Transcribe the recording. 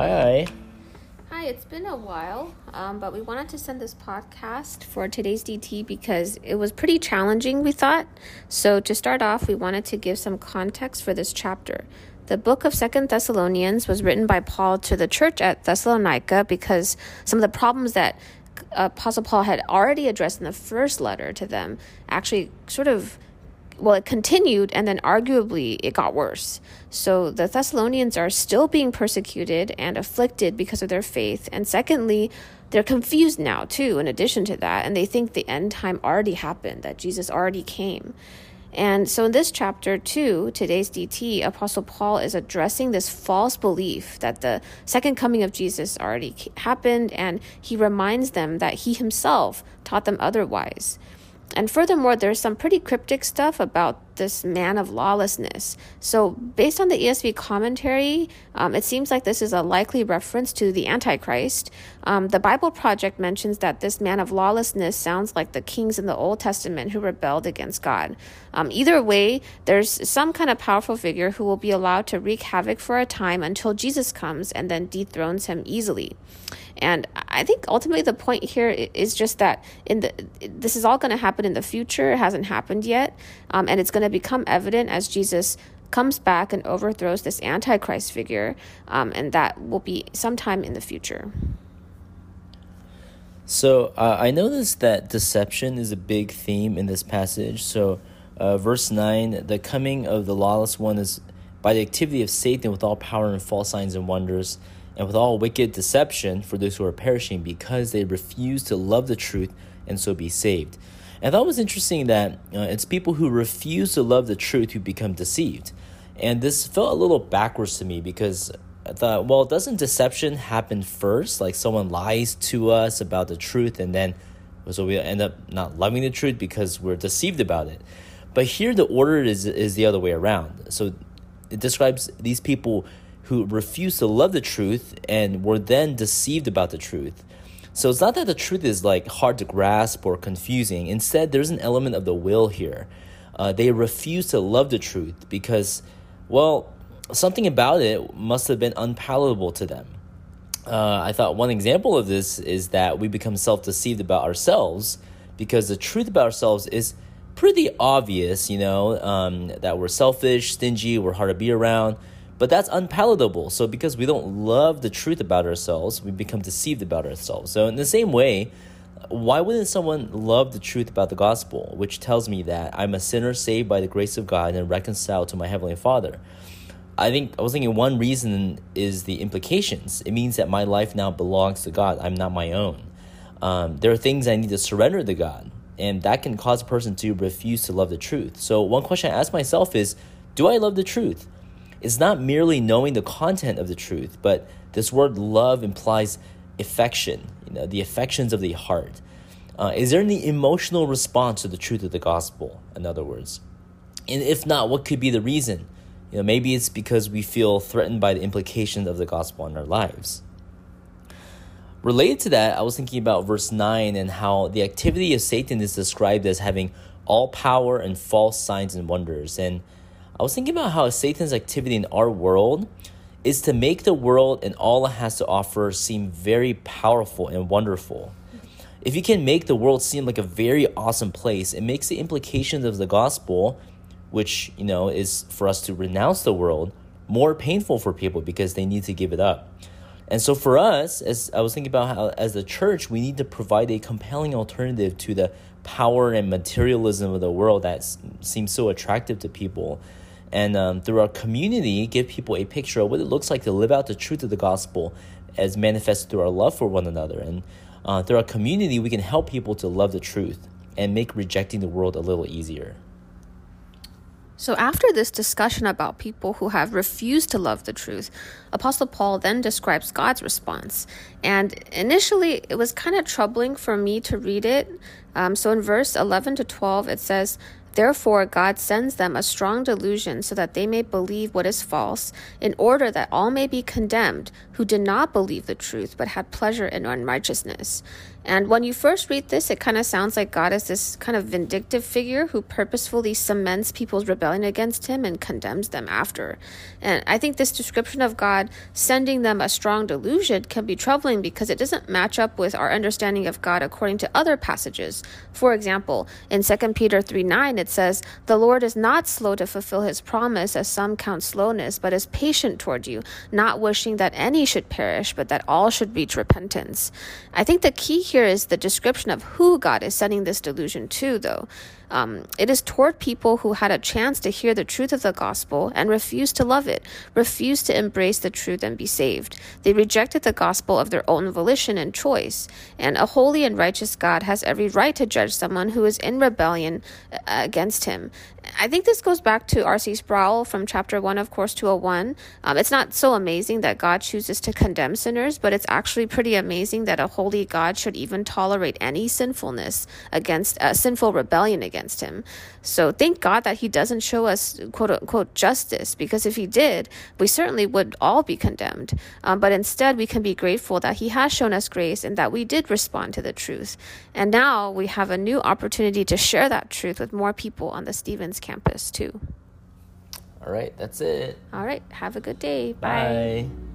Hi. Hi, it's been a while, um, but we wanted to send this podcast for today's DT because it was pretty challenging, we thought. So, to start off, we wanted to give some context for this chapter. The book of Second Thessalonians was written by Paul to the church at Thessalonica because some of the problems that Apostle Paul had already addressed in the first letter to them actually sort of well, it continued and then arguably it got worse. So the Thessalonians are still being persecuted and afflicted because of their faith. And secondly, they're confused now too, in addition to that, and they think the end time already happened, that Jesus already came. And so in this chapter 2, today's DT, Apostle Paul is addressing this false belief that the second coming of Jesus already happened, and he reminds them that he himself taught them otherwise. And furthermore, there's some pretty cryptic stuff about this man of lawlessness. So, based on the ESV commentary, um, it seems like this is a likely reference to the Antichrist. Um, the Bible Project mentions that this man of lawlessness sounds like the kings in the Old Testament who rebelled against God. Um, either way, there's some kind of powerful figure who will be allowed to wreak havoc for a time until Jesus comes and then dethrones him easily. And I think ultimately the point here is just that in the this is all going to happen in the future. It hasn't happened yet, um, and it's going to become evident as Jesus comes back and overthrows this Antichrist figure, um, and that will be sometime in the future. So uh, I noticed that deception is a big theme in this passage. So, uh, verse 9 the coming of the lawless one is by the activity of Satan with all power and false signs and wonders, and with all wicked deception for those who are perishing because they refuse to love the truth and so be saved. And it was interesting that uh, it's people who refuse to love the truth who become deceived. And this felt a little backwards to me because I thought, well, doesn't deception happen first? Like someone lies to us about the truth and then so we end up not loving the truth because we're deceived about it. But here the order is is the other way around. So it describes these people who refuse to love the truth and were then deceived about the truth. So it's not that the truth is like hard to grasp or confusing. Instead, there's an element of the will here. Uh, they refuse to love the truth because, well, something about it must have been unpalatable to them. Uh, I thought one example of this is that we become self deceived about ourselves because the truth about ourselves is pretty obvious, you know, um, that we're selfish, stingy, we're hard to be around. But that's unpalatable. So because we don't love the truth about ourselves, we become deceived about ourselves. So in the same way, why wouldn't someone love the truth about the gospel, which tells me that I'm a sinner saved by the grace of God and reconciled to my heavenly Father? I think I was thinking one reason is the implications. It means that my life now belongs to God. I'm not my own. Um, there are things I need to surrender to God, and that can cause a person to refuse to love the truth. So one question I ask myself is, do I love the truth? Is not merely knowing the content of the truth, but this word love implies affection, you know, the affections of the heart. Uh, is there any emotional response to the truth of the gospel, in other words? And if not, what could be the reason? You know, maybe it's because we feel threatened by the implications of the gospel in our lives. Related to that, I was thinking about verse 9 and how the activity of Satan is described as having all power and false signs and wonders. And I was thinking about how Satan's activity in our world is to make the world and all it has to offer seem very powerful and wonderful. If you can make the world seem like a very awesome place, it makes the implications of the gospel, which, you know, is for us to renounce the world, more painful for people because they need to give it up. And so for us, as I was thinking about how as a church, we need to provide a compelling alternative to the power and materialism of the world that seems so attractive to people and um, through our community give people a picture of what it looks like to live out the truth of the gospel as manifested through our love for one another and uh, through our community we can help people to love the truth and make rejecting the world a little easier so, after this discussion about people who have refused to love the truth, Apostle Paul then describes God's response. And initially, it was kind of troubling for me to read it. Um, so, in verse 11 to 12, it says, Therefore, God sends them a strong delusion so that they may believe what is false, in order that all may be condemned who did not believe the truth but had pleasure in unrighteousness. And when you first read this, it kind of sounds like God is this kind of vindictive figure who purposefully cements people's rebellion against him and condemns them after. And I think this description of God sending them a strong delusion can be troubling because it doesn't match up with our understanding of God according to other passages. For example, in 2 Peter 3 9, it says, The Lord is not slow to fulfill his promise, as some count slowness, but is patient toward you, not wishing that any should perish, but that all should reach repentance. I think the key here is the description of who God is sending this delusion to, though. Um, it is toward people who had a chance to hear the truth of the gospel and refused to love it, refused to embrace the truth and be saved. They rejected the gospel of their own volition and choice. And a holy and righteous God has every right to judge someone who is in rebellion uh, against him. I think this goes back to R.C. Sproul from chapter 1 of Course 201. Um, it's not so amazing that God chooses to condemn sinners, but it's actually pretty amazing that a holy God should even tolerate any sinfulness against uh, sinful rebellion against him. So thank God that he doesn't show us quote unquote justice, because if he did, we certainly would all be condemned. Um, but instead, we can be grateful that he has shown us grace and that we did respond to the truth. And now we have a new opportunity to share that truth with more people on the Stevens campus, too. All right, that's it. All right, have a good day. Bye. Bye.